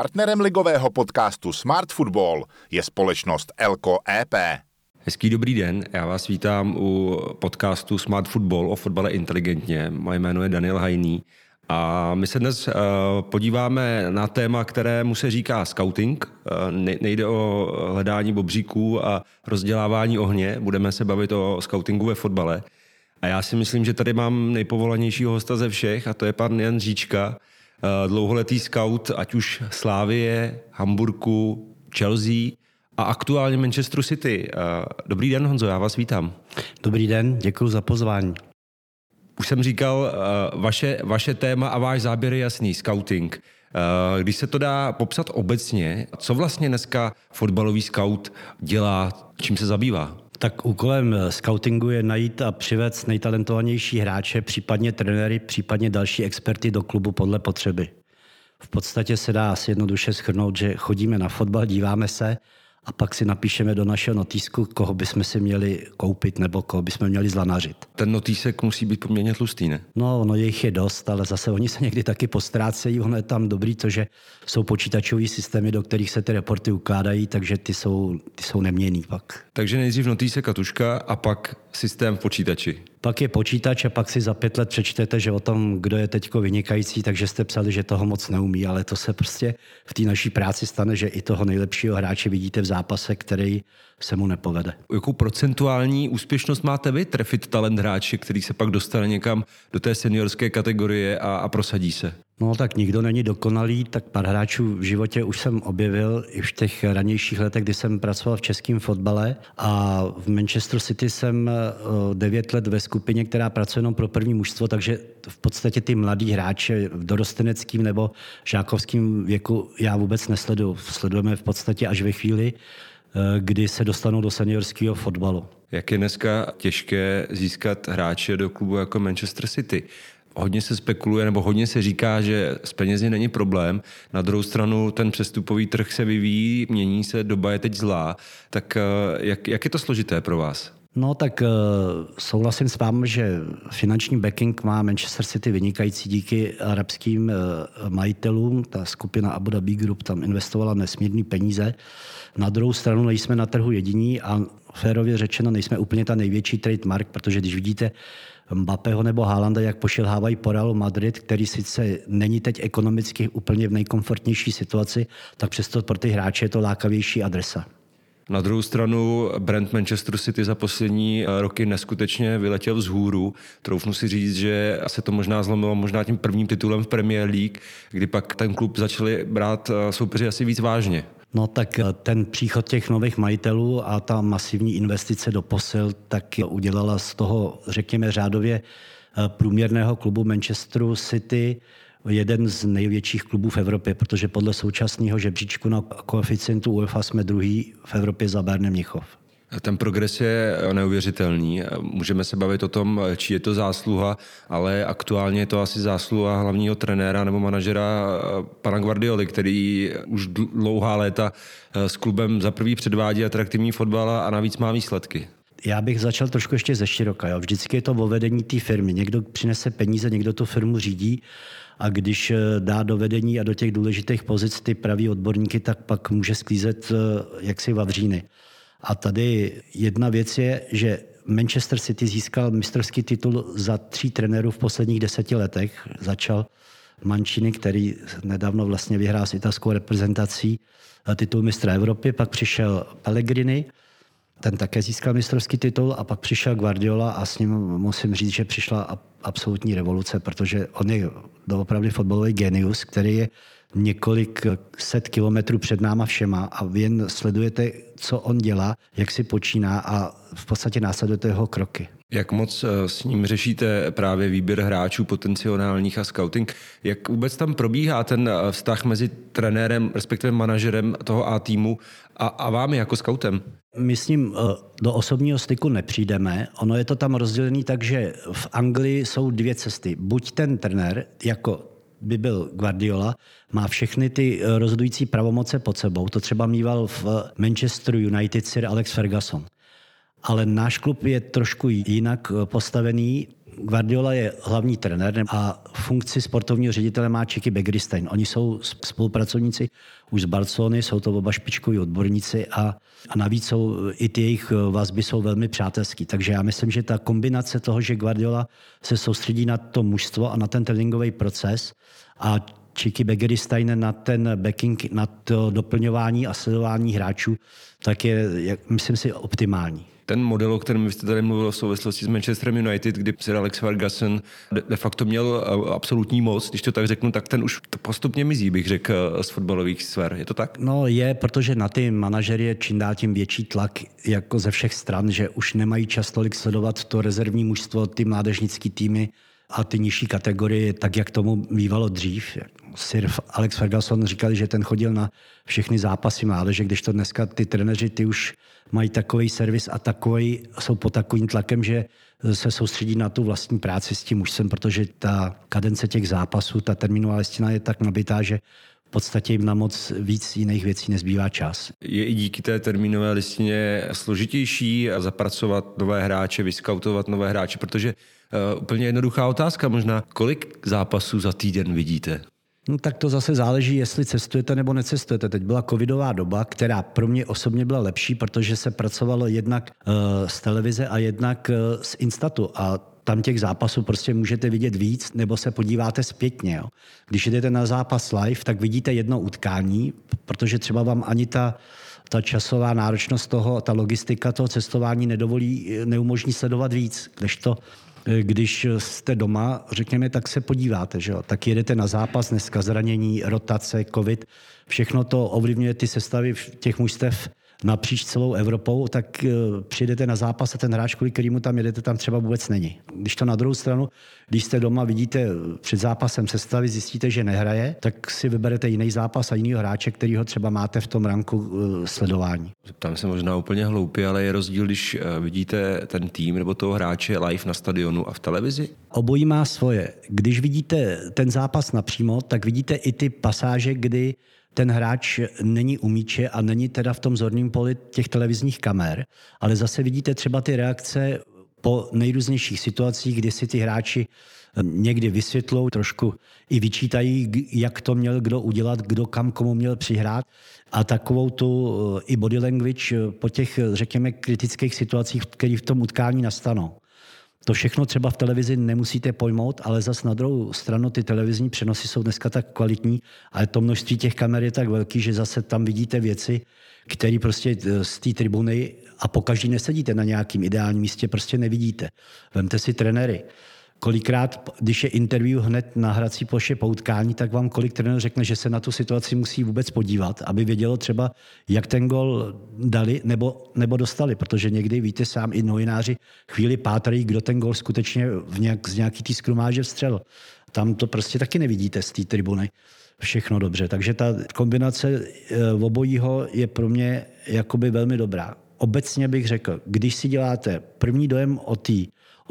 Partnerem ligového podcastu Smart Football je společnost Elko EP. Hezký dobrý den, já vás vítám u podcastu Smart Football o fotbale inteligentně. Moje jméno je Daniel Hajný a my se dnes uh, podíváme na téma, kterému se říká scouting. Uh, nejde o hledání bobříků a rozdělávání ohně, budeme se bavit o scoutingu ve fotbale. A já si myslím, že tady mám nejpovolanějšího hosta ze všech a to je pan Jan Říčka, dlouholetý scout, ať už Slávie, Hamburku, Chelsea a aktuálně Manchester City. Dobrý den, Honzo, já vás vítám. Dobrý den, děkuji za pozvání. Už jsem říkal, vaše, vaše téma a váš záběr je jasný, scouting. Když se to dá popsat obecně, co vlastně dneska fotbalový scout dělá, čím se zabývá? Tak úkolem scoutingu je najít a přivést nejtalentovanější hráče, případně trenéry, případně další experty do klubu podle potřeby. V podstatě se dá jednoduše schrnout, že chodíme na fotbal, díváme se, a pak si napíšeme do našeho notýsku, koho bychom si měli koupit nebo koho bychom měli zlanařit. Ten notýsek musí být poměrně tlustý, ne? No, no jich je dost, ale zase oni se někdy taky postrácejí. Ono je tam dobrý to, že jsou počítačové systémy, do kterých se ty reporty ukládají, takže ty jsou, ty jsou neměný pak. Takže nejdřív notýsek a tuška a pak systém v počítači. Pak je počítač a pak si za pět let přečtete, že o tom, kdo je teď vynikající, takže jste psali, že toho moc neumí, ale to se prostě v té naší práci stane, že i toho nejlepšího hráče vidíte v zápase, který se mu nepovede. Jakou procentuální úspěšnost máte vy trefit talent hráče, který se pak dostane někam do té seniorské kategorie a, a prosadí se? No tak nikdo není dokonalý, tak pár hráčů v životě už jsem objevil i v těch ranějších letech, kdy jsem pracoval v českém fotbale a v Manchester City jsem eh, devět let ve skupině, která pracuje jenom pro první mužstvo, takže v podstatě ty mladí hráče v dorosteneckém nebo žákovském věku já vůbec nesleduju. Sledujeme v podstatě až ve chvíli, eh, kdy se dostanou do seniorského fotbalu. Jak je dneska těžké získat hráče do klubu jako Manchester City? Hodně se spekuluje nebo hodně se říká, že s penězi není problém. Na druhou stranu ten přestupový trh se vyvíjí, mění se, doba je teď zlá. Tak eh, jak, jak je to složité pro vás? No tak uh, souhlasím s vámi, že finanční backing má Manchester City vynikající díky arabským uh, majitelům. Ta skupina Abu Dhabi Group tam investovala nesmírný peníze. Na druhou stranu nejsme na trhu jediní a férově řečeno nejsme úplně ta největší trademark, protože když vidíte Mbappého nebo Haalanda, jak pošilhávají po Realu Madrid, který sice není teď ekonomicky úplně v nejkomfortnější situaci, tak přesto pro ty hráče je to lákavější adresa. Na druhou stranu brand Manchester City za poslední eh, roky neskutečně vyletěl vzhůru. Troufnu si říct, že se to možná zlomilo možná tím prvním titulem v Premier League, kdy pak ten klub začali brát eh, soupeři asi víc vážně. No tak eh, ten příchod těch nových majitelů a ta masivní investice do posil tak udělala z toho, řekněme řádově, průměrného klubu Manchesteru City jeden z největších klubů v Evropě, protože podle současného žebříčku na koeficientu UEFA jsme druhý v Evropě za Bernem Mnichov. Ten progres je neuvěřitelný. Můžeme se bavit o tom, či je to zásluha, ale aktuálně je to asi zásluha hlavního trenéra nebo manažera eh, pana Guardioli, který už dlouhá léta eh, s klubem za prvý předvádí atraktivní fotbal a navíc má výsledky. Já bych začal trošku ještě ze široka. Jo. Vždycky je to o vedení té firmy. Někdo přinese peníze, někdo tu firmu řídí a když eh, dá do vedení a do těch důležitých pozic ty praví odborníky, tak pak může sklízet jaksi vavříny. A tady jedna věc je, že Manchester City získal mistrovský titul za tří trenérů v posledních deseti letech. Začal Mancini, který nedávno vlastně vyhrál s italskou reprezentací titul mistra Evropy, pak přišel Pellegrini, ten také získal mistrovský titul a pak přišel Guardiola a s ním musím říct, že přišla absolutní revoluce, protože on je doopravdy fotbalový genius, který je několik set kilometrů před náma všema a vy jen sledujete, co on dělá, jak si počíná a v podstatě následujete jeho kroky. Jak moc eh, s ním řešíte právě výběr hráčů potenciálních a scouting? Jak vůbec tam probíhá ten eh, vztah mezi trenérem, respektive manažerem toho A týmu a, a vámi jako scoutem? My s ním eh, do osobního styku nepřijdeme. Ono je to tam rozdělené tak, že v Anglii jsou dvě cesty. Buď ten trenér jako by byl Guardiola, má všechny ty rozhodující pravomoce pod sebou. To třeba mýval v Manchester United Sir Alex Ferguson. Ale náš klub je trošku jinak postavený. Guardiola je hlavní trenér a funkci sportovního ředitele má Čiky Begristein. Oni jsou spolupracovníci už z Barcelony, jsou to oba špičkoví odborníci a, a navíc jsou, i ty jejich vazby jsou velmi přátelský. Takže já myslím, že ta kombinace toho, že Guardiola se soustředí na to mužstvo a na ten tréninkový proces a Čiky Begeristein na ten backing, na to doplňování a sledování hráčů, tak je, myslím si, optimální ten model, o kterém jste tady mluvil v souvislosti s Manchesterem United, kdy Sir Alex Ferguson de, facto měl eh, absolutní moc, když to tak řeknu, tak ten už postupně mizí, bych řekl, z fotbalových sfér. Je to tak? No je, protože na ty manažery je čím dál tím větší tlak jako ze všech stran, že už nemají čas tolik sledovat to rezervní mužstvo, ty mládežnické týmy, a ty nižší kategorie, tak jak tomu bývalo dřív. Sir Alex Ferguson říkal, že ten chodil na všechny zápasy mládeže, když to dneska ty treneři, ty už mají takový servis a takový, jsou pod takovým tlakem, že se soustředí na tu vlastní práci s tím mužstvem, protože ta kadence těch zápasů, ta terminová listina je tak nabitá, že v podstatě jim na moc víc jiných věcí nezbývá čas. Je i díky té termínové listině složitější zapracovat nové hráče, vyskautovat nové hráče, protože uh, úplně jednoduchá otázka možná, kolik zápasů za týden vidíte? No tak to zase záleží, jestli cestujete nebo necestujete. Teď byla covidová doba, která pro mě osobně byla lepší, protože se pracovalo jednak uh, z televize a jednak uh, z Instatu. A tam těch zápasů prostě můžete vidět víc, nebo se podíváte zpětně. Jo. Když jdete na zápas live, tak vidíte jedno utkání, protože třeba vám ani ta ta časová náročnost toho, ta logistika toho cestování nedovolí, neumožní sledovat víc. Když to když jste doma, řekněme, tak se podíváte, že jo? tak jedete na zápas, dneska zranění, rotace, covid, všechno to ovlivňuje ty sestavy těch mužstev napříč celou Evropou, tak eh, přijdete na zápas a ten hráč, kvůli kterýmu tam jedete, tam třeba vůbec není. Když to na druhou stranu, když jste doma, vidíte před zápasem sestavy, zjistíte, že nehraje, tak si vyberete jiný zápas a jiného hráče, který ho třeba máte v tom ranku eh, sledování. Tam se možná úplně hloupě, ale je rozdíl, když eh, vidíte ten tým nebo toho hráče live na stadionu a v televizi? Obojí má svoje. Když vidíte ten zápas napřímo, tak vidíte i ty pasáže, kdy ten hráč není u míče a není teda v tom zorném poli těch televizních kamer, ale zase vidíte třeba ty reakce po nejrůznějších situacích, kdy si ty hráči eh, někdy vysvětlou, trošku i vyčítají, jak to měl kdo udělat, kdo kam komu měl přihrát a takovou tu eh, i body language eh, po těch, řekněme, kritických situacích, které v tom utkání nastanou. To všechno třeba v televizi nemusíte pojmout, ale zas na druhou stranu ty televizní přenosy jsou dneska tak kvalitní, ale to množství těch kamer je tak velký, že zase tam vidíte věci, které prostě eh, z té tribuny a po každý nesedíte na nějakým ideálním místě, prostě nevidíte. Vemte si trenéry kolikrát, když je interview hned na hrací ploše po utkání, tak vám kolik trenér řekne, že se na tu situaci musí vůbec podívat, aby vědělo třeba, jak ten gol dali nebo, nebo dostali, protože někdy, víte sám, i novináři chvíli pátrají, kdo ten gol skutečně v nějak, z nějaký té skrumáže vstřel. Tam to prostě taky nevidíte z té tribuny všechno dobře. Takže ta kombinace eh, obojího je pro mě jakoby velmi dobrá. Obecně bych řekl, když si děláte první dojem o té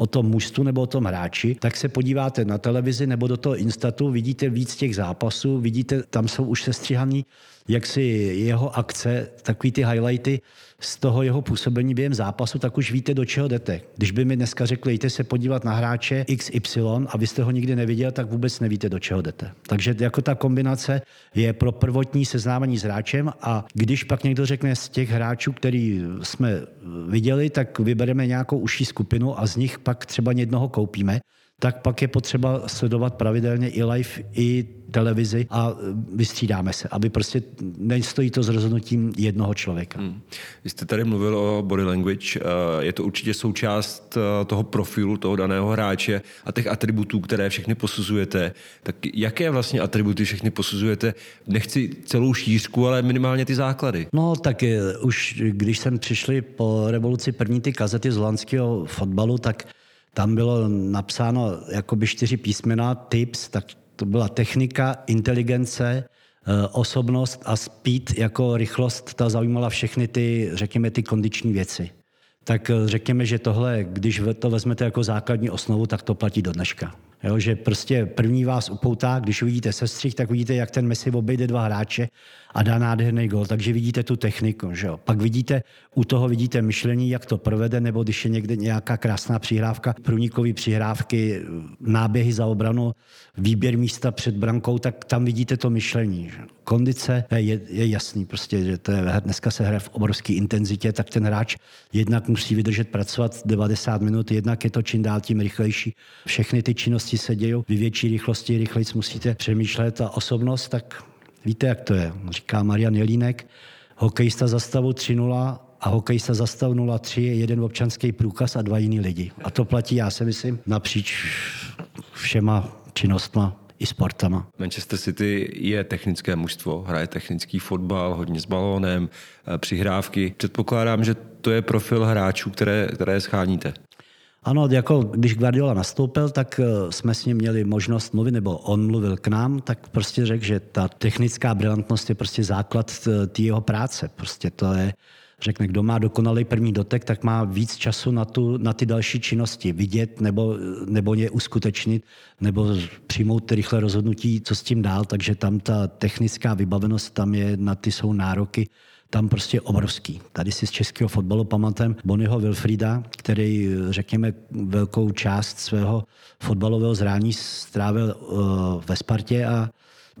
o tom mužstvu nebo o tom hráči, tak se podíváte na televizi nebo do toho Instatu, vidíte víc těch zápasů, vidíte, tam jsou už sestříhaný jak si jeho akce, takový ty highlighty z toho jeho působení během zápasu, tak už víte, do čeho jdete. Když by mi dneska řekli, jděte se podívat na hráče XY a vy jste ho nikdy neviděl, tak vůbec nevíte, do čeho jdete. Takže jako ta kombinace je pro prvotní seznámení s hráčem a když pak někdo řekne z těch hráčů, který jsme viděli, tak vybereme nějakou užší skupinu a z nich pak třeba jednoho koupíme, tak pak je potřeba sledovat pravidelně i live, i televizi a vystřídáme se, aby prostě nestojí to s rozhodnutím jednoho člověka. Hmm. Vy jste tady mluvil o body language, eh, je to určitě součást eh, toho profilu toho daného hráče a těch atributů, které všechny posuzujete. Tak jaké vlastně atributy všechny posuzujete? Nechci celou šířku, ale minimálně ty základy. No tak je, už když jsem přišli po revoluci první ty kazety z holandského fotbalu, tak tam bylo napsáno jakoby čtyři písmena, tips, tak to byla technika, inteligence, eh, osobnost a speed jako rychlost, ta zaujímala všechny ty, řekněme, ty kondiční věci. Tak eh, řekněme, že tohle, když to vezmete jako základní osnovu, tak to platí do dneška. Jo, že prostě první vás upoutá, když uvidíte sestřih, tak vidíte, jak ten Messi obejde dva hráče a dá nádherný gol. Takže vidíte tu techniku. Že jo. Pak vidíte, u toho vidíte myšlení, jak to provede, nebo když je někde nějaká krásná přihrávka, průnikové přihrávky, náběhy za obranu, výběr místa před brankou, tak tam vidíte to myšlení. Že? Kondice je, je jasný, prostě, že to je, dneska se hraje v obrovské intenzitě, tak ten hráč jednak musí vydržet pracovat 90 minut, jednak je to čím dál tím rychlejší. Všechny ty činnosti se dějí vy větší rychlosti, rychleji musíte přemýšlet a osobnost, tak Víte, jak to je? Říká Marian Jelínek, hokejista za stavu 3-0 a hokejista za stav 0-3 je jeden občanský průkaz a dva jiný lidi. A to platí, já si myslím, napříč všema činnostma i sportama. Manchester City je technické mužstvo, hraje technický fotbal, hodně s balónem, eh, přihrávky. Předpokládám, že to je profil hráčů, které, které scháníte. Ano, jako když Guardiola nastoupil, tak eh, jsme s ním měli možnost mluvit, nebo on mluvil k nám, tak prostě řekl, že ta technická brilantnost je prostě základ eh, té jeho práce. Prostě to je, řekne, kdo má dokonalý první dotek, tak má víc času na, tu, na ty další činnosti. Vidět nebo, nebo je uskutečnit, nebo přijmout rychle rozhodnutí, co s tím dál. Takže tam ta technická vybavenost, tam je, na ty jsou nároky tam prostě obrovský. Tady si z českého fotbalu pamatem Bonyho Wilfrida, který, řekněme, velkou část svého fotbalového zrání strávil uh, ve Spartě a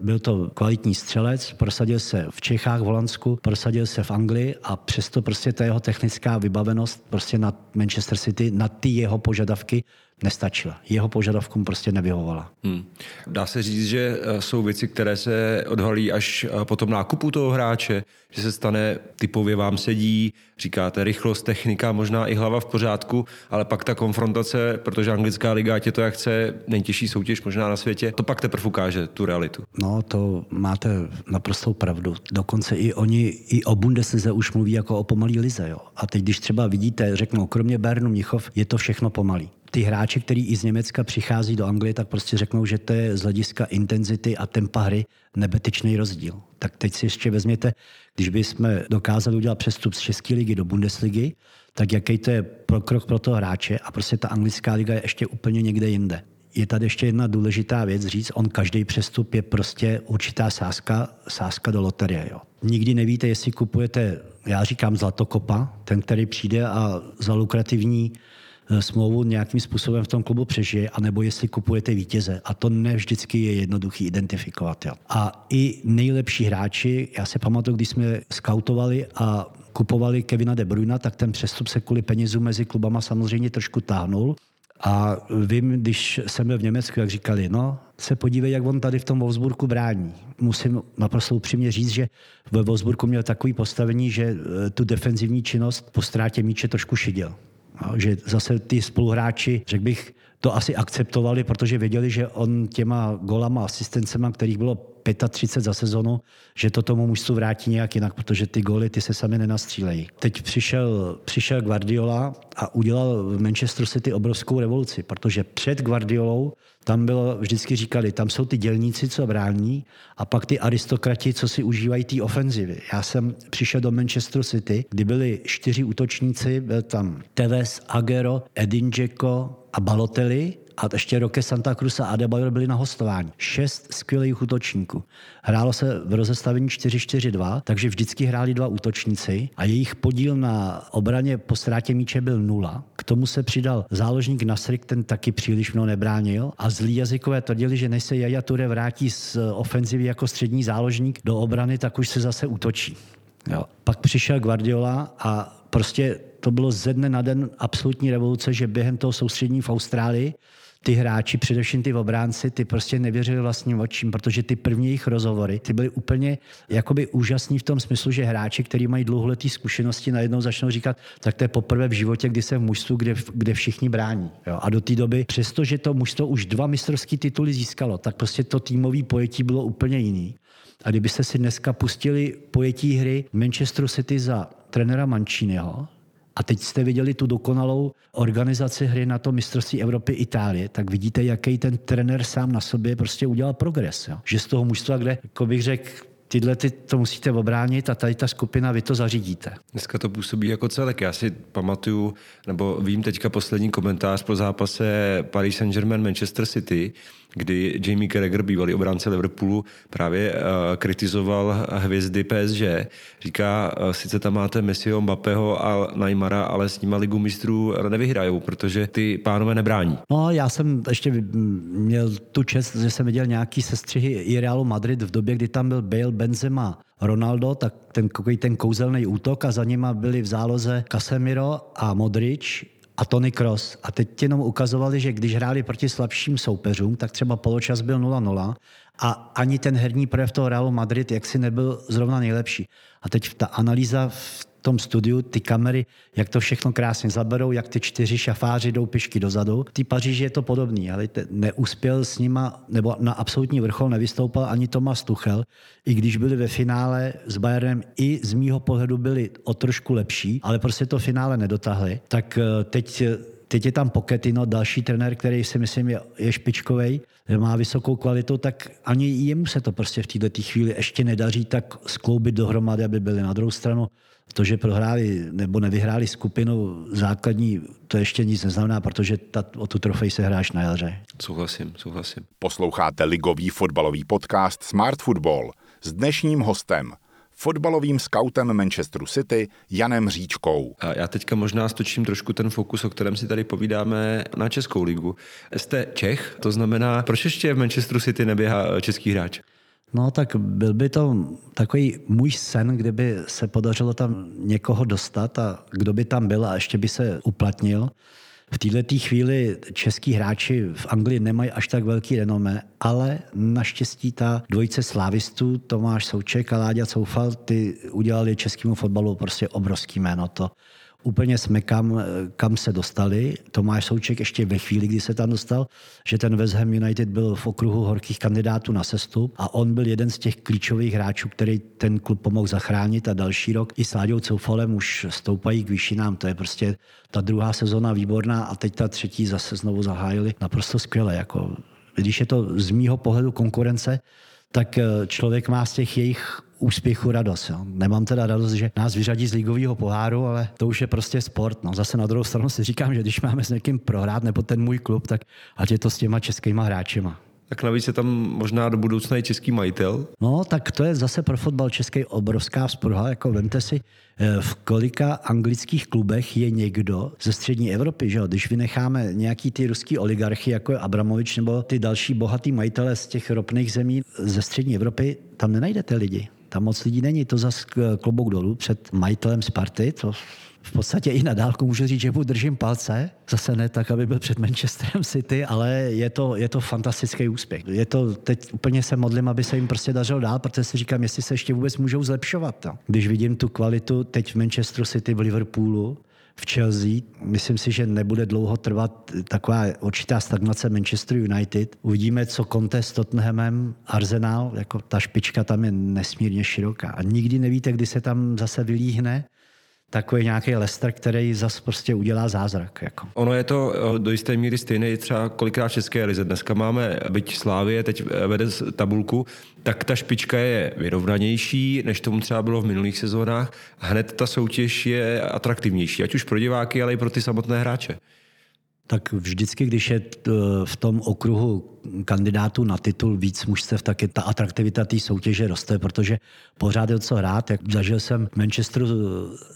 byl to kvalitní střelec, prosadil se v Čechách, v Holandsku, prosadil se v Anglii a přesto prostě ta jeho technická vybavenost prostě na Manchester City, na ty jeho požadavky nestačila. Jeho požadavkům prostě nevyhovovala. Hmm. Dá se říct, že eh, jsou věci, které se odhalí až eh, po tom nákupu toho hráče, že se stane typově vám sedí, říkáte rychlost, technika, možná i hlava v pořádku, ale pak ta konfrontace, protože anglická liga tě to jak chce, nejtěžší soutěž možná na světě, to pak teprve ukáže tu realitu. No, to máte naprostou pravdu. Dokonce i oni, i o Bundeslize už mluví jako o pomalý lize. Jo. A teď, když třeba vidíte, řeknou, kromě Bernu Mnichov, je to všechno pomalý ty hráči, který i z Německa přichází do Anglie, tak prostě řeknou, že to je z hlediska intenzity a tempa hry nebetyčný rozdíl. Tak teď si ještě vezměte, když bychom dokázali udělat přestup z České ligy do Bundesligy, tak jaký to je krok pro toho hráče a prostě ta anglická liga je ještě úplně někde jinde. Je tady ještě jedna důležitá věc říct, on každý přestup je prostě určitá sázka, sázka do loterie. Jo. Nikdy nevíte, jestli kupujete, já říkám zlatokopa, ten, který přijde a za lukrativní smlouvu nějakým způsobem v tom klubu přežije, anebo jestli kupujete vítěze. A to ne vždycky je jednoduchý identifikovat. Jo. A i nejlepší hráči, já se pamatuju, když jsme skautovali a kupovali Kevina De Bruyna, tak ten přestup se kvůli penězům mezi klubama samozřejmě trošku táhnul. A vím, když jsem byl v Německu, jak říkali, no, se podívej, jak on tady v tom Wolfsburgu brání. Musím naprosto upřímně říct, že ve Wolfsburgu měl takový postavení, že eh, tu defenzivní činnost po ztrátě míče trošku šidil. Že zase ty spoluhráči, řekl bych, to asi akceptovali, protože věděli, že on těma golama, asistencema, kterých bylo 35 za sezonu, že to tomu mužstvu vrátí nějak jinak, protože ty goly ty se sami nenastřílejí. Teď přišel, přišel Guardiola a udělal v Manchester City obrovskou revoluci, protože před Guardiolou tam bylo, vždycky říkali, tam jsou ty dělníci, co brání, a pak ty aristokrati, co si užívají té ofenzivy. Já jsem přišel do Manchester City, kdy byli čtyři útočníci, byl tam Tevez, Agero, Edin Dzeko a Balotelli a ještě Roque Santa Cruz a Adebayor byli na hostování. Šest skvělých útočníků. Hrálo se v rozestavení 4-4-2, takže vždycky hráli dva útočníci a jejich podíl na obraně po ztrátě míče byl nula. K tomu se přidal záložník Nasrik, ten taky příliš mnoho nebránil a zlí jazykové tvrdili, že než se Jaja Ture vrátí z ofenzivy jako střední záložník do obrany, tak už se zase útočí. Jo. Pak přišel Guardiola a prostě to bylo ze dne na den absolutní revoluce, že během toho soustřední v Austrálii ty hráči, především ty obránci, ty prostě nevěřili vlastním očím, protože ty první jejich rozhovory, ty byly úplně jakoby úžasný v tom smyslu, že hráči, kteří mají dlouholetý zkušenosti, najednou začnou říkat, tak to je poprvé v životě, kdy jsem v mužstvu, kde, kde všichni brání. Jo. A do té doby, přestože to mužstvo už dva mistrovské tituly získalo, tak prostě to týmové pojetí bylo úplně jiný. A kdybyste si dneska pustili pojetí hry Manchester City za trenéra Manciniho, a teď jste viděli tu dokonalou organizaci hry na to mistrovství Evropy Itálie, tak vidíte, jaký ten trenér sám na sobě prostě udělal progres. Jo? Že z toho mužstva, kde, jako bych řekl, tyhle ty to musíte obránit a tady ta skupina, vy to zařídíte. Dneska to působí jako celek. Já si pamatuju, nebo vím teďka poslední komentář po zápase Paris Saint-Germain Manchester City, kdy Jamie Carragher, bývalý obránce Liverpoolu, právě uh, kritizoval hvězdy PSG. Říká, uh, sice tam máte Messiho, Mbappého a Neymara, ale s nimi ligu mistrů nevyhrajou, protože ty pánové nebrání. No, já jsem ještě měl tu čest, že jsem viděl nějaký sestřihy i Realu Madrid v době, kdy tam byl Bale, Benzema, Ronaldo, tak ten, ten kouzelný útok a za nima byli v záloze Casemiro a Modric a Tony Cross. A teď jenom ukazovali, že když hráli proti slabším soupeřům, tak třeba poločas byl 0-0 a ani ten herní projev toho Realu Madrid jaksi nebyl zrovna nejlepší. A teď ta analýza v tom studiu ty kamery, jak to všechno krásně zaberou, jak ty čtyři šafáři jdou pišky dozadu. Ty Paříži je to podobný, ale neuspěl s nima, nebo na absolutní vrchol nevystoupal ani Tomas Tuchel, i když byli ve finále s Bayernem i z mýho pohledu byli o trošku lepší, ale prostě to finále nedotahli. Tak eh, teď Teď je tam Poketino, další trenér, který si myslím je, je špičkový, má vysokou kvalitu, tak ani jemu se to prostě v této chvíli ještě nedaří tak skloubit dohromady, aby byli na druhou stranu to, že prohráli nebo nevyhráli skupinu základní, to ještě nic neznamená, protože ta, o tu trofej se hráš na jaře. Souhlasím, souhlasím. Posloucháte ligový fotbalový podcast Smart Football s dnešním hostem, fotbalovým skautem Manchesteru City Janem Říčkou. A já teďka možná stočím trošku ten fokus, o kterém si tady povídáme na Českou ligu. Jste Čech, to znamená, proč ještě v Manchesteru City neběhá český hráč? No tak byl by to takový můj sen, kdyby se podařilo tam někoho dostat a kdo by tam byl a ještě by se uplatnil. V této chvíli český hráči v Anglii nemají až tak velký renome, ale naštěstí ta dvojice slávistů, Tomáš Souček a Láďa Coufal, ty udělali českému fotbalu prostě obrovský jméno. To úplně jsme kam, kam se dostali. Tomáš Souček ještě ve chvíli, kdy se tam dostal, že ten West Ham United byl v okruhu horkých kandidátů na sestup a on byl jeden z těch klíčových hráčů, který ten klub pomohl zachránit a další rok i s Láďou Coufalem už stoupají k výšinám. To je prostě ta druhá sezona výborná a teď ta třetí zase znovu zahájili naprosto skvěle. Jako, když je to z mýho pohledu konkurence, tak eh, člověk má z těch jejich úspěchu radost. Jo. Nemám teda radost, že nás vyřadí z ligového poháru, ale to už je prostě sport. No. Zase na druhou stranu si říkám, že když máme s někým prohrát, nebo ten můj klub, tak ať je to s těma českýma hráčima. Tak navíc je tam možná do budoucna i český majitel. No, tak to je zase pro fotbal český obrovská spruha. Jako vemte si, eh, v kolika anglických klubech je někdo ze střední Evropy, že jo? Když vynecháme nějaký ty ruský oligarchy, jako je Abramovič nebo ty další bohatý majitele z těch ropných zemí ze střední Evropy, tam nenajdete lidi. Tam moc lidí není, to zase klobouk dolů před majitelem Sparty, to v podstatě i na dálku můžu říct, že mu držím palce. Zase ne tak, aby byl před Manchesterem City, ale je to, je to fantastický úspěch. Je to, teď úplně se modlím, aby se jim prostě dařilo dál, protože si říkám, jestli se ještě vůbec můžou zlepšovat. No. Když vidím tu kvalitu teď v Manchesteru City, v Liverpoolu, v Chelsea. Myslím si, že nebude dlouho trvat taková určitá stagnace Manchester United. Uvidíme, co Conte s Tottenhamem, Arsenal, jako ta špička tam je nesmírně široká. A nikdy nevíte, kdy se tam zase vylíhne takový nějaký Lester, který zas prostě udělá zázrak. Jako. Ono je to eh, do jisté míry stejné třeba kolikrát v České lize. Dneska máme, byť Slávě teď vede tabulku, tak ta špička je vyrovnanější, než tomu třeba bylo v minulých sezónách. Hned ta soutěž je atraktivnější, ať už pro diváky, ale i pro ty samotné hráče tak vždycky, když je v tom okruhu kandidátů na titul víc mužstev, tak je ta atraktivita té soutěže roste, protože pořád je co hrát. Jak zažil jsem v Manchesteru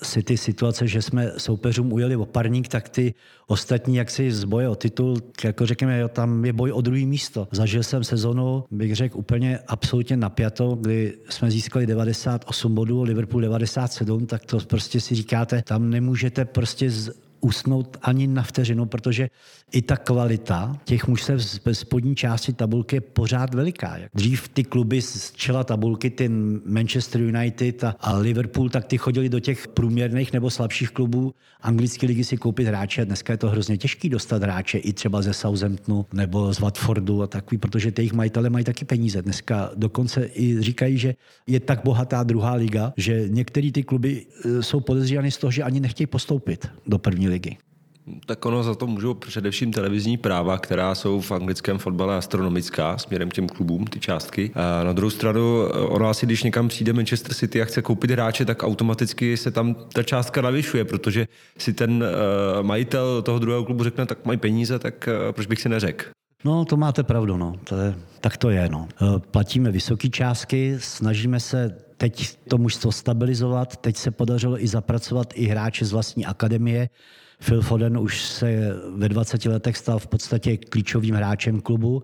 City situace, že jsme soupeřům ujeli oparník, tak ty ostatní, jak si z boje o titul, jako řekněme, jo, tam je boj o druhý místo. Zažil jsem sezonu, bych řekl, úplně absolutně napjatou, kdy jsme získali 98 bodů, Liverpool 97, tak to prostě si říkáte, tam nemůžete prostě z usnout ani na vteřinu, protože i ta kvalita těch mužstev z spodní části tabulky je pořád veliká. Dřív ty kluby z čela tabulky, ten Manchester United a Liverpool, tak ty chodili do těch průměrných nebo slabších klubů anglické ligy si koupit hráče. Dneska je to hrozně těžký dostat hráče i třeba ze Southamptonu nebo z Watfordu a takový, protože ty jejich majitele mají taky peníze. Dneska dokonce i říkají, že je tak bohatá druhá liga, že některé ty kluby e, jsou podezřívané z toho, že ani nechtějí postoupit do první ligy. Tak ono za to můžou především televizní práva, která jsou v anglickém fotbale astronomická směrem k těm klubům, ty částky. A na druhou stranu, ono asi, když někam přijde Manchester City a chce koupit hráče, tak automaticky se tam ta částka navyšuje, protože si ten uh, majitel toho druhého klubu řekne, tak mají peníze, tak uh, proč bych si neřekl. No, to máte pravdu, no. To je, tak to je, no. Eh, platíme vysoké částky, snažíme se teď to mužstvo stabilizovat, teď se podařilo i zapracovat i hráče z vlastní akademie, Phil Foden už se ve 20 letech stal v podstatě klíčovým hráčem klubu.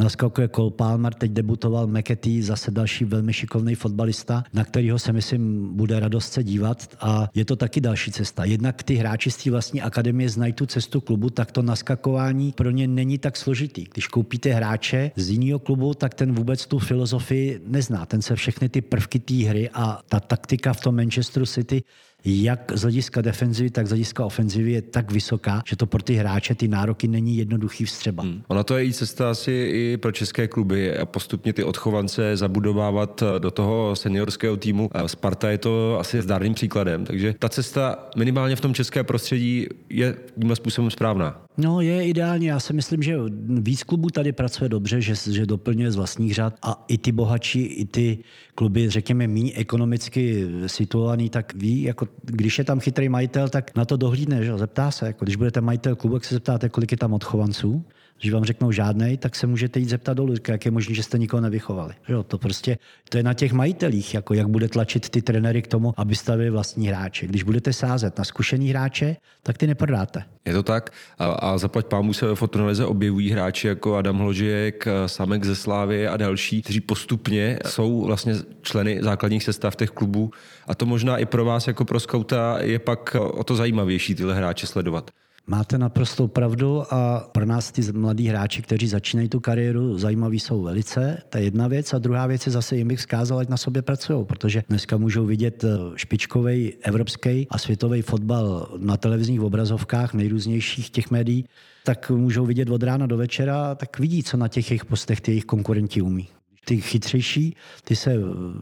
Naskakuje Cole Palmer, teď debutoval McAtee, zase další velmi šikovný fotbalista, na kterého se myslím bude radost se dívat a je to taky další cesta. Jednak ty hráči z té vlastní akademie znají tu cestu klubu, tak to naskakování pro ně není tak složitý. Když koupíte hráče z jiného klubu, tak ten vůbec tu filozofii nezná. Ten se všechny ty prvky té hry a ta taktika v tom Manchesteru City jak z hlediska defenzivy, tak z hlediska ofenzivy je tak vysoká, že to pro ty hráče ty nároky není jednoduchý vstřeba. Hmm. Ona to je i cesta asi i pro české kluby a postupně ty odchovance zabudovávat do toho seniorského týmu. Sparta je to asi zdárným příkladem, takže ta cesta minimálně v tom české prostředí je tímhle způsobem správná. No, je ideálně. Já si myslím, že víc klubů tady pracuje dobře, že, že doplňuje z vlastních řad a i ty bohatší, i ty kluby, řekněme, méně ekonomicky situovaný, tak ví, jako když je tam chytrý majitel, tak na to dohlídne, že zeptá se. Jako když budete majitel klubu, jak se zeptáte, kolik je tam odchovanců, když vám řeknou žádnej, tak se můžete jít zeptat dolů, jak je možné, že jste nikoho nevychovali. Jo, to prostě to je na těch majitelích, jako jak bude tlačit ty trenery k tomu, aby stavili vlastní hráče. Když budete sázet na zkušený hráče, tak ty neprodáte. Je to tak. A, a zaplať pámu se ve fotonalize objevují hráči jako Adam Hložek, Samek ze Slávy a další, kteří postupně jsou vlastně členy základních sestav těch klubů. A to možná i pro vás jako pro skauta je pak o to zajímavější tyhle hráče sledovat. Máte naprostou pravdu a pro nás ty mladí hráči, kteří začínají tu kariéru, zajímaví jsou velice. Je jedna věc. A druhá věc je zase jim bych zkázal, ať na sobě pracují, protože dneska můžou vidět eh, špičkový evropský a světový fotbal na televizních obrazovkách nejrůznějších těch médií, tak můžou vidět od rána do večera, tak vidí, co na těch jejich postech ty jejich konkurenti umí. Ty chytřejší, ty se eh,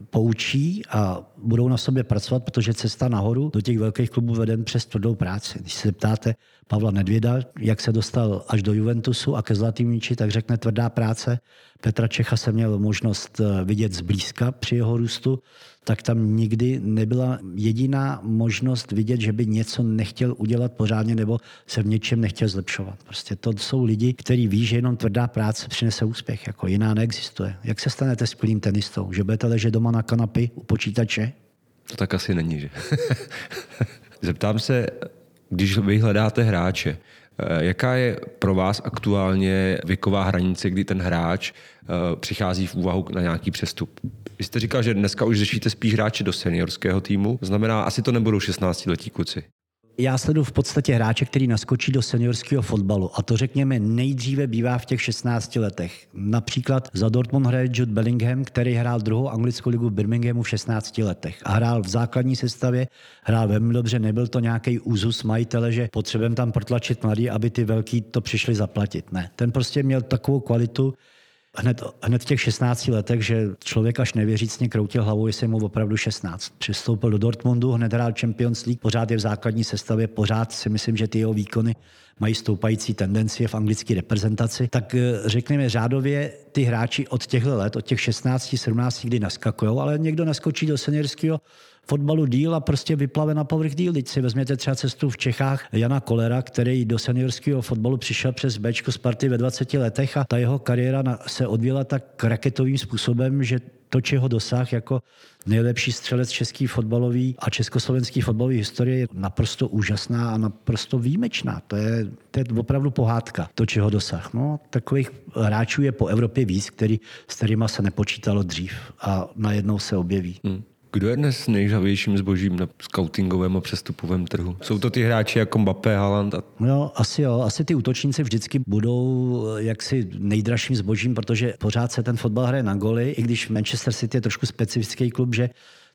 poučí a budou na sobě pracovat, protože cesta nahoru do těch velkých klubů veden přes tvrdou práci. Když se ptáte Pavla Nedvěda, jak se dostal až do Juventusu a ke Zlatým míči, tak řekne tvrdá práce. Petra Čecha se měl možnost eh, vidět zblízka při jeho růstu, tak tam nikdy nebyla jediná možnost vidět, že by něco nechtěl udělat pořádně nebo se v něčem nechtěl zlepšovat. Prostě to jsou lidi, kteří ví, že jenom tvrdá práce přinese úspěch, jako jiná neexistuje. Jak se stanete skvělým tenistou? Že budete ležet doma na kanapy u počítače? To tak asi není, že? Zeptám se, když vy hledáte hráče, Jaká je pro vás aktuálně věková hranice, kdy ten hráč eh, přichází v úvahu na nějaký přestup? Vy jste říkal, že dneska už řešíte spíš hráče do seniorského týmu, znamená, asi to nebudou 16-letí kluci. Já sleduju v podstatě hráče, který naskočí do seniorského fotbalu. A to řekněme nejdříve bývá v těch 16 letech. Například za Dortmund hraje Jude Bellingham, který hrál druhou anglickou ligu v Birminghamu v 16 letech. A hrál v základní sestavě, hrál velmi dobře, nebyl to nějaký úzus majitele, že potřebujeme tam protlačit mladý, aby ty velký to přišli zaplatit. Ne, ten prostě měl takovou kvalitu, hned, hned v těch 16 letech, že člověk až nevěřícně kroutil hlavou, jestli mu opravdu 16. Přistoupil do Dortmundu, hned hrál Champions League, pořád je v základní sestavě, pořád si myslím, že ty jeho výkony mají stoupající tendencie v anglické reprezentaci, tak eh, řekněme řádově ty hráči od těchto let, od těch 16, 17, kdy naskakují, ale někdo naskočí do seniorského fotbalu díl a prostě vyplave na povrch díl. Teď si vezměte třeba cestu v Čechách Jana Kolera, který do seniorského fotbalu přišel přes Bčko Sparty ve 20 letech a ta jeho kariéra se odvíjela tak raketovým způsobem, že to, čeho dosáh jako nejlepší střelec český fotbalový a československý fotbalový historie je naprosto úžasná a naprosto výjimečná. To je, to je opravdu pohádka, to, čeho dosah. No, takových hráčů je po Evropě víc, který, s kterýma se nepočítalo dřív a najednou se objeví. Hmm. Kdo je dnes nejžavějším zbožím na scoutingovém a přestupovém trhu? Jsou to ty hráči jako Mbappé, Haaland? A... No, asi jo. Asi ty útočníci vždycky budou eh, jaksi nejdražším zbožím, protože pořád se ten fotbal hraje na goly, i když Manchester City je trošku specifický klub, že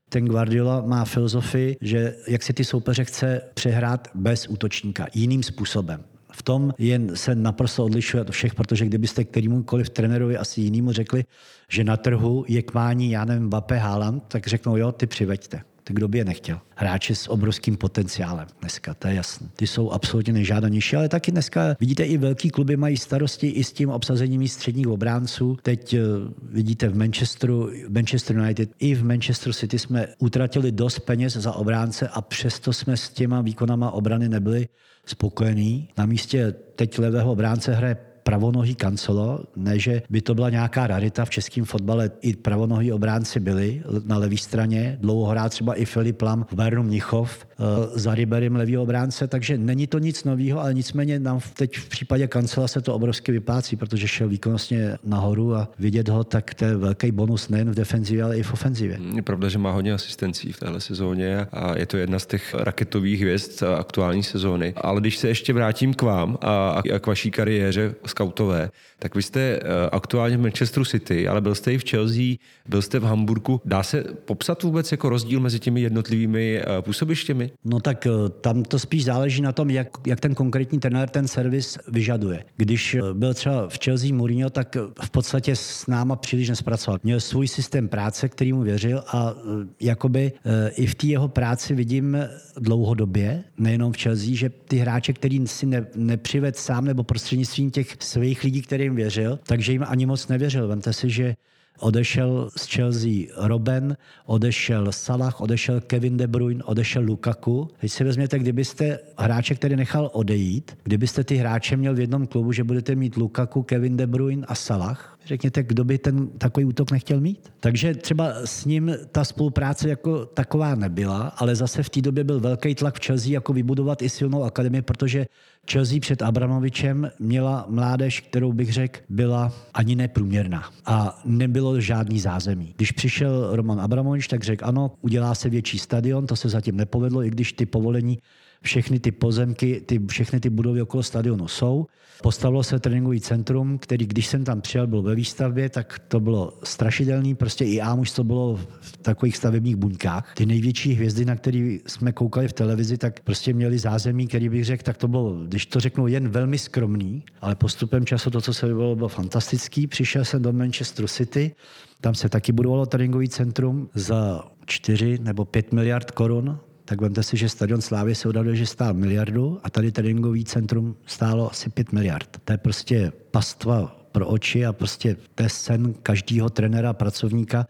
ten Guardiola má filozofii, že jak si ty soupeře chce přehrát bez útočníka, jiným způsobem. V tom jen se naprosto odlišuje od všech, protože kdybyste kterýmukoliv trenerovi asi jinému řekli, že na trhu je k mání, já nevím, Mbappé Haaland, tak řeknou, jo, ty přiveďte. Ty kdo by je nechtěl? Hráči s obrovským potenciálem dneska, to je jasné. Ty jsou absolutně nejžádanější, ale taky dneska vidíte i velký kluby mají starosti i s tím obsazením středních obránců. Teď uh, vidíte v Manchesteru, Manchester United i v Manchester City jsme utratili dost peněz za obránce a přesto jsme s těma výkonama obrany nebyli spokojení. Na místě teď levého obránce hraje pravonohý kancelo, ne, že by to byla nějaká rarita v českém fotbale. I pravonohý obránci byli na levé straně, dlouho hrál třeba i Filip Lam v Bayernu Mnichov, uh, za Riberem levý obránce, takže není to nic nového, ale nicméně nám teď v případě kancela se to obrovsky vyplácí, protože šel výkonnostně nahoru a vidět ho, tak to je velký bonus nejen v defenzivě, ale i v ofenzivě. Je pravda, že má hodně asistencí v téhle sezóně a je to jedna z těch raketových hvězd aktuální sezóny. Ale když se ještě vrátím k vám a k vaší kariéře skautové, tak vy jste eh, aktuálně v Manchesteru City, ale byl jste i v Chelsea, byl jste v Hamburgu. Dá se popsat vůbec jako rozdíl mezi těmi jednotlivými eh, působištěmi? No tak eh, tam to spíš záleží na tom, jak, jak ten konkrétní trenér ten servis vyžaduje. Když byl třeba v Chelsea Mourinho, tak v podstatě s náma příliš nespracoval. Měl svůj systém práce, který mu věřil a jakoby i v té jeho práci vidím dlouhodobě, nejenom v Chelsea, že ty hráče, který si ne, nepřived sám nebo prostřednictvím těch svých lidí, kterým věřil, takže jim ani moc nevěřil. Vemte si, že Odešel z Chelsea Robben, odešel Salah, odešel Kevin De Bruyne, odešel Lukaku. Teď si vezměte, kdybyste hráče, který nechal odejít, kdybyste ty hráče měl v jednom klubu, že budete mít Lukaku, Kevin De Bruyne a Salah, Řekněte, kdo by ten takový útok nechtěl mít? Takže třeba s ním ta spolupráce jako taková nebyla, ale zase v té době byl velký tlak v Chelsea jako vybudovat i silnou akademii, protože Chelsea před Abramovičem měla mládež, kterou bych řekl, byla ani neprůměrná a nebylo žádný zázemí. Když přišel Roman Abramovič, tak řekl, ano, udělá se větší stadion, to se zatím nepovedlo, i když ty povolení všechny ty pozemky, ty, všechny ty budovy okolo stadionu jsou. Postavilo se tréninkový centrum, který, když jsem tam přijel, byl ve výstavbě, tak to bylo strašidelný. Prostě i už to bylo v takových stavebních buňkách. Ty největší hvězdy, na které jsme koukali v televizi, tak prostě měli zázemí, který bych řekl, tak to bylo, když to řeknu, jen velmi skromný, ale postupem času to, co se vybavilo, bylo fantastický. Přišel jsem do Manchester City, tam se taky budovalo tréninkový centrum za 4 nebo 5 miliard korun tak vemte si, že stadion Slávy se odhaduje, že stál miliardu a tady tréninkový centrum stálo asi 5 miliard. To je prostě pastva pro oči a prostě to je sen každého trenéra, pracovníka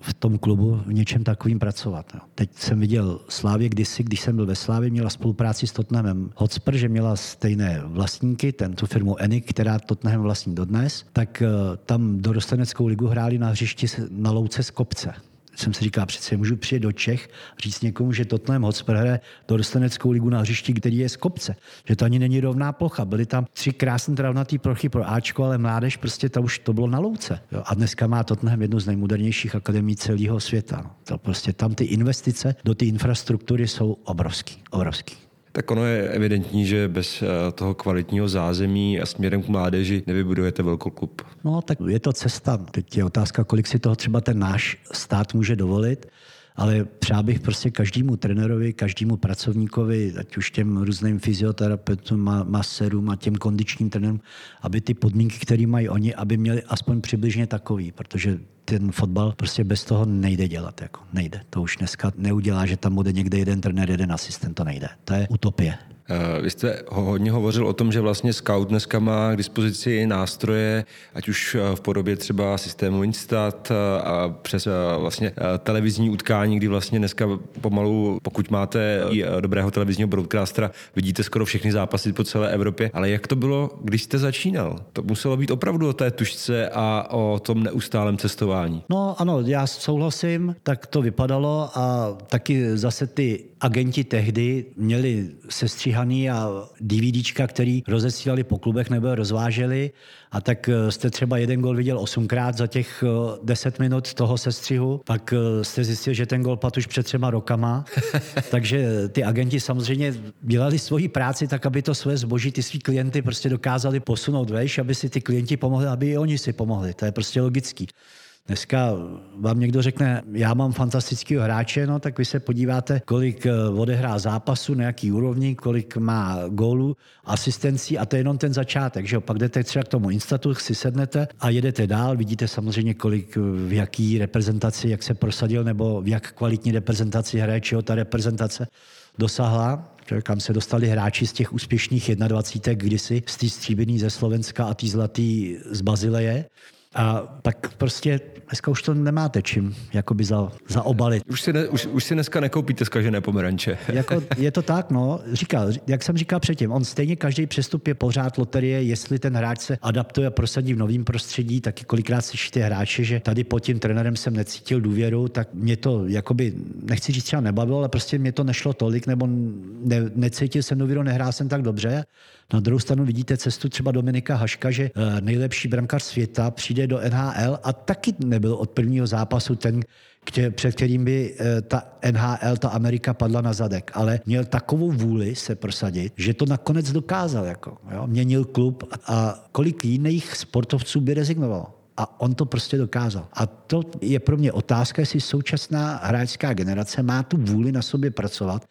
v tom klubu v něčem takovým pracovat. Teď jsem viděl Slávě kdysi, když jsem byl ve Slávě, měla spolupráci s Tottenhamem Hotspur, že měla stejné vlastníky, ten, tu firmu Enik, která Tottenham vlastní dodnes, tak eh, tam dorosteneckou ligu hráli na hřišti na louce z kopce jsem si říkal, přece můžu přijet do Čech říct někomu, že Tottenham Hotspur hraje do dostaneckou ligu na hřišti, který je z kopce. Že to ani není rovná plocha. Byly tam tři krásné travnatý plochy pro Ačko, ale mládež prostě to už to bylo na louce. Jo. A dneska má Tottenham jednu z nejmodernějších akademií celého světa. No. To prostě tam ty investice do té infrastruktury jsou obrovský, obrovský. Tak ono je evidentní, že bez eh, toho kvalitního zázemí a směrem k mládeži nevybudujete velkou klub. No, tak je to cesta. Teď je otázka, kolik si toho třeba ten náš stát může dovolit ale přál bych prostě každému trenérovi, každému pracovníkovi, ať už těm různým fyzioterapeutům, maserům a těm kondičním trenérům, aby ty podmínky, které mají oni, aby měli aspoň přibližně takový, protože ten fotbal prostě bez toho nejde dělat. Jako nejde. To už dneska neudělá, že tam bude někde jeden trenér, jeden asistent, to nejde. To je utopie. Eh, vy jste hodně hovořil o tom, že vlastně Scout dneska má k dispozici nástroje, ať už eh, v podobě třeba systému Instat eh, a přes vlastně televizní utkání, kdy vlastně dneska pomalu, pokud máte dobrého televizního broadcastera, vidíte skoro všechny zápasy po celé Evropě. Ale jak to bylo, když jste začínal? To muselo být opravdu o té tušce a o tom neustálém cestování. No ano, já souhlasím, tak to vypadalo a taky zase ty agenti tehdy měli sestříhaný a DVDčka, který rozesílali po klubech nebo rozváželi a tak eh, jste třeba jeden gol viděl osmkrát za těch eh, deset minut toho sestřihu, pak eh, jste zjistil, že ten gol pat už před třema rokama. Takže ty agenti samozřejmě dělali svoji práci tak, aby to své zboží, ty svý klienty prostě dokázali posunout vejš, aby si ty klienti pomohli, aby i oni si pomohli. To je prostě logický. Dneska vám někdo řekne, já mám fantastického hráče, no tak vy se podíváte, kolik eh, odehrá zápasu, na jaký úrovni, kolik má gólů, asistencí a to je jenom ten začátek, že jo? Pak jdete třeba k tomu instatu, si sednete a jedete dál, vidíte samozřejmě, kolik v jaký reprezentaci, jak se prosadil, nebo v jak kvalitní reprezentaci hraje, čeho ta reprezentace dosáhla kam se dostali hráči z těch úspěšných 21, kdysi z té stříbrný ze Slovenska a tý zlatý z Bazileje. A tak prostě dneska už to nemáte čím jakoby za, zaobalit. Už si, ne, už, už si dneska nekoupíte zkažené pomeranče. jako, je to tak, no. Říkal, jak jsem říkal předtím, on stejně každý přestup je pořád loterie, jestli ten hráč se adaptuje a prosadí v novém prostředí, taky kolikrát slyšíte hráče, že tady pod tím trenérem jsem necítil důvěru, tak mě to jakoby, nechci říct třeba nebavilo, ale prostě mě to nešlo tolik, nebo ne, necítil jsem důvěru, nehrál jsem tak dobře. Na druhou stranu vidíte cestu třeba Dominika Haška, že eh, nejlepší brankář světa přijde do NHL a taky nebyl od prvního zápasu ten, před kterým by eh, ta NHL, ta Amerika padla na zadek, ale měl takovou vůli se prosadit, že to nakonec dokázal. Jako, jo? Měnil klub a kolik jiných sportovců by rezignovalo. A on to prostě dokázal. A to je pro mě otázka, jestli současná hráčská generace má tu vůli na sobě pracovat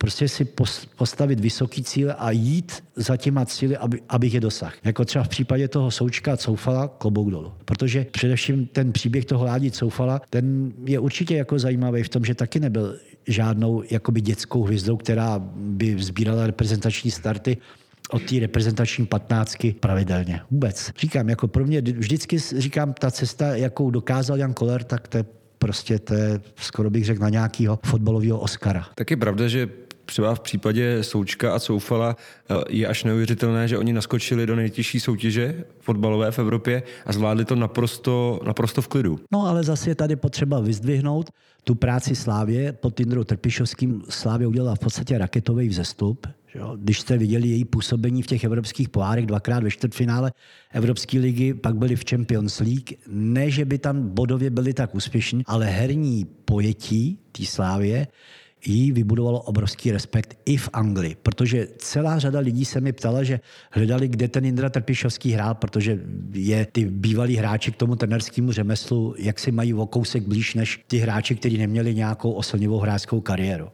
prostě si postavit vysoký cíle a jít za těma cíly, aby, abych je dosáhl. Jako třeba v případě toho Součka Coufala klobouk dolů. Protože především ten příběh toho Ládi Coufala, ten je určitě jako zajímavý v tom, že taky nebyl žádnou jakoby dětskou hvězdou, která by sbírala reprezentační starty od té reprezentační patnáctky pravidelně. Vůbec. Říkám, jako pro mě vždycky říkám, ta cesta, jakou dokázal Jan Koller, tak to je prostě to je, skoro bych řekl, na nějakého fotbalového Oscara. Tak je pravda, že třeba v případě Součka a Soufala eh, je až neuvěřitelné, že oni naskočili do nejtěžší soutěže fotbalové v Evropě a zvládli to naprosto, naprosto v klidu. No ale zase je tady potřeba vyzdvihnout tu práci Slávě pod Tindrou Trpišovským. Slávě udělala v podstatě raketový vzestup. Když jste viděli její působení v těch evropských pohárech dvakrát ve čtvrtfinále Evropské ligy, pak byli v Champions League. Ne, že by tam bodově byli tak úspěšní, ale herní pojetí té Slávě jí vybudovalo obrovský respekt i v Anglii, protože celá řada lidí se mi ptala, že hledali, kde ten Indra Trpišovský hrál, protože je ty bývalí hráči k tomu trenerskému řemeslu, jak si mají o kousek blíž než ty hráči, kteří neměli nějakou oslnivou hráčskou kariéru.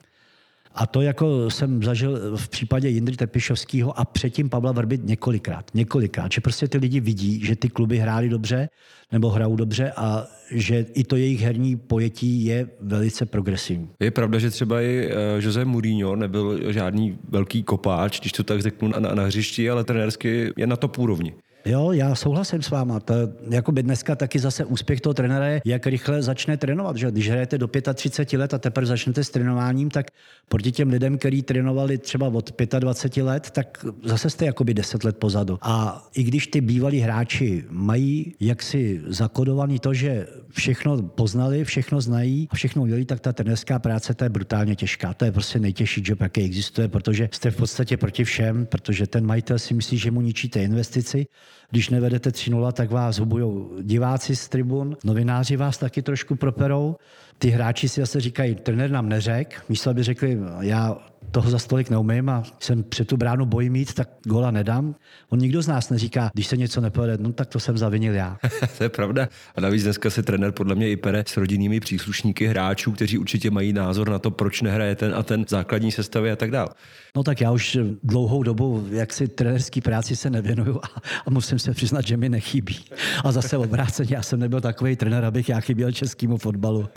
A to jako jsem zažil v případě Jindry Tepišovského a předtím Pavla Vrby několikrát. Několikrát, že prostě ty lidi vidí, že ty kluby hráli dobře nebo hrajou dobře a že i to jejich herní pojetí je velice progresivní. Je pravda, že třeba i eh, Jose Mourinho nebyl žádný velký kopáč, když to tak řeknu na, na hřišti, ale trenérsky je na to úrovni. Jo, já souhlasím s váma. To, jako by dneska taky zase úspěch toho trenéra je, jak rychle začne trénovat. Že? Když hrajete do 35 let a teprve začnete s trénováním, tak proti těm lidem, kteří trénovali třeba od 25 let, tak zase jste jakoby 10 let pozadu. A i když ty bývalí hráči mají jaksi zakodovaný to, že všechno poznali, všechno znají a všechno udělali, tak ta trenérská práce to je brutálně těžká. To je prostě nejtěžší job, jaký existuje, protože jste v podstatě proti všem, protože ten majitel si myslí, že mu ničíte investici když nevedete 3-0, tak vás hubujou diváci z tribun, novináři vás taky trošku properou. Ty hráči si zase říkají, trenér nám neřek, místo by řekli, já toho za stolik neumím a jsem před tu bránu bojím mít, tak gola nedám. On nikdo z nás neříká, když se něco nepovede, no tak to jsem zavinil já. to je pravda. A navíc dneska se trenér podle mě i pere s rodinnými příslušníky hráčů, kteří určitě mají názor na to, proč nehraje ten a ten základní sestavy a tak dál. No tak já už dlouhou dobu, jak si trenerský práci se nevěnuju a, a musím se přiznat, že mi nechybí. A zase obráceně, já jsem nebyl takový trenér, abych já chyběl českému fotbalu.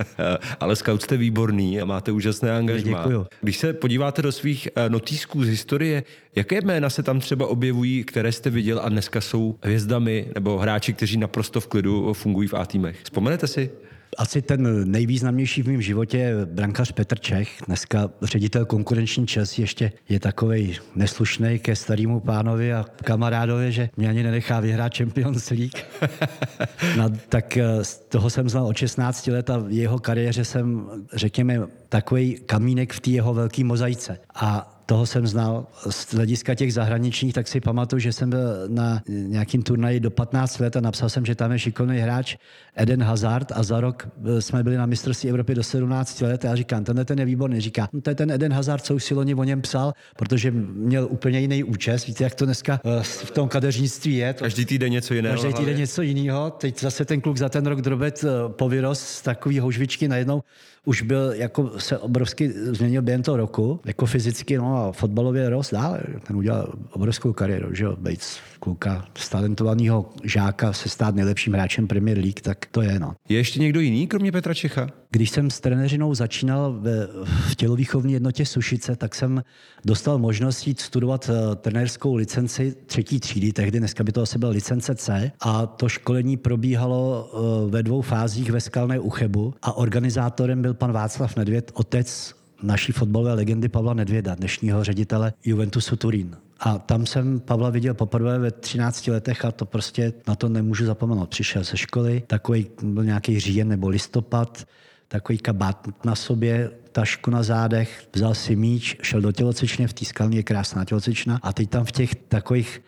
Ale scout jste výborný a máte úžasné angažmá. Děkuju. Když se podíváte do svých eh, notýsků z historie, jaké jména se tam třeba objevují, které jste viděl a dneska jsou hvězdami nebo hráči, kteří naprosto v klidu fungují v A týmech? Vzpomenete si? Asi ten nejvýznamnější v mém životě je brankař Petr Čech. Dneska ředitel konkurenční čas ještě je takový neslušný ke starému pánovi a kamarádovi, že mě ani nenechá vyhrát Champions League. no, tak eh, z toho jsem znal od 16 let a v jeho kariéře jsem, řekněme, takový kamínek v té jeho velké mozaice. A toho jsem znal. Z hlediska těch zahraničních, tak si pamatuju, že jsem byl na nějakým turnaji do 15 let a napsal jsem, že tam je šikovný hráč Eden Hazard a za rok jsme byli na mistrovství Evropy do 17 let a já říkám, tenhle ten je výborný. Říká, no, to je ten Eden Hazard, co už si loni o něm psal, protože měl úplně jiný účes. Víte, jak to dneska eh, v tom kadeřnictví je. To, každý týden něco jiného. Každý týden něco jiného. Teď zase ten kluk za ten rok drobet eh, povyrost z takový houžvičky najednou už byl, jako se obrovsky změnil během toho roku, jako fyzicky, no a fotbalově rost dále. Ten udělal obrovskou kariéru, že jo, být kluka z talentovaného žáka se stát nejlepším hráčem Premier League, tak to je, no. Je ještě někdo jiný, kromě Petra Čecha? Když jsem s trenéřinou začínal ve, v tělovýchovní jednotě Sušice, tak jsem dostal možnost jít studovat uh, trenérskou licenci třetí třídy, tehdy dneska by to asi byla licence C a to školení probíhalo uh, ve dvou fázích ve Skalné Uchebu a organizátorem byl pan Václav Nedvěd, otec naší fotbalové legendy Pavla Nedvěda, dnešního ředitele Juventusu Turín. A tam jsem Pavla viděl poprvé ve 13 letech a to prostě na to nemůžu zapomenout. Přišel ze školy, takový byl nějaký říjen nebo listopad, takový kabát na sobě, tašku na zádech, vzal si míč, šel do tělocvičně, v té skalně je krásná tělocvična a teď tam v těch takových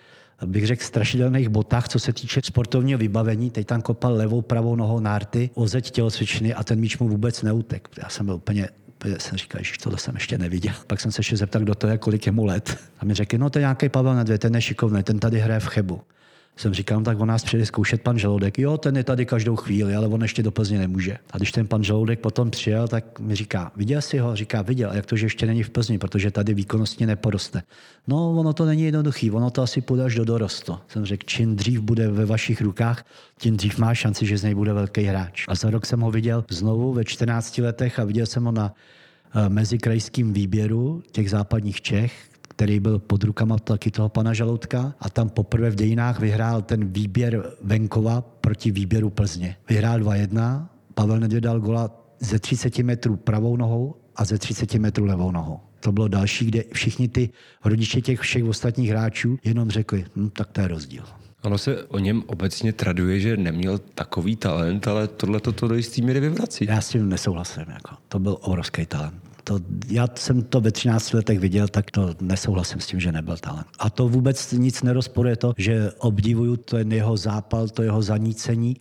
bych řekl, strašidelných botách, co se týče sportovního vybavení. Teď tam kopal levou, pravou nohou nárty, ozeď tělocvičny a ten míč mu vůbec neutek. Já jsem byl úplně jsem říkal, že tohle jsem ještě neviděl. Pak jsem se ještě zeptal, kdo to je, kolik je mu let. A mi řekl, no to je nějaký Pavel Nedvěd, ten je šikovný, ten tady hraje v Chebu jsem říkal, tak on nás přijde zkoušet pan Žaludek. Jo, ten je tady každou chvíli, ale on ještě do Plzně nemůže. A když ten pan Žaludek potom přijel, tak mi říká, viděl jsi ho? Říká, viděl. A jak to, že ještě není v Plzni, protože tady výkonnostně neporoste. No, ono to není jednoduchý, ono to asi půjde až do dorostu. Jsem řekl, čím dřív bude ve vašich rukách, tím dřív má šanci, že z něj bude velký hráč. A za rok jsem ho viděl znovu ve 14 letech a viděl jsem ho na eh, mezikrajským výběru těch západních Čech, který byl pod rukama taky toho pana Žaloutka a tam poprvé v dějinách vyhrál ten výběr venkova proti výběru Plzně. Vyhrál 2-1, Pavel Nedvěd dal gola ze 30 metrů pravou nohou a ze 30 metrů levou nohou. To bylo další, kde všichni ty rodiče těch všech ostatních hráčů jenom řekli, hm, tak to je rozdíl. Ono se o něm obecně traduje, že neměl takový talent, ale tohle to do jistý míry vyvrací. Já s tím nesouhlasím. Jako. To byl obrovský talent to, já jsem to ve 13 letech viděl, tak to nesouhlasím s tím, že nebyl talent. A to vůbec nic nerozporuje to, že obdivuju ten jeho zápal, to jeho zanícení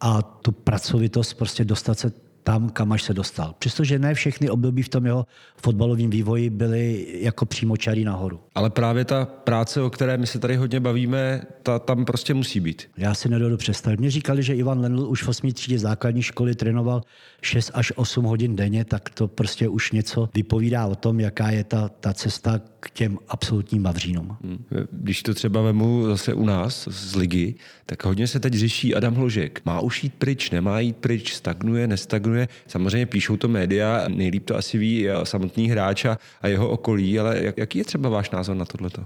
a tu pracovitost prostě dostat se tam, kam až se dostal. Přestože ne všechny období v tom jeho fotbalovém vývoji byly jako přímočarý nahoru. Ale právě ta práce, o které my se tady hodně bavíme, ta tam prostě musí být. Já si nedodu představit. Mě říkali, že Ivan Lendl už v 8. třídě základní školy trénoval 6 až 8 hodin denně, tak to prostě už něco vypovídá o tom, jaká je ta, ta cesta k těm absolutním mavřínům. Hmm. Když to třeba vemu zase u nás z ligy, tak hodně se teď řeší Adam Hložek. Má už jít pryč, nemá jít pryč, stagnuje, nestagnuje. Samozřejmě píšou to média, nejlíp to asi ví samotný hráč a jeho okolí, ale jak, jaký je třeba váš názor na tohleto?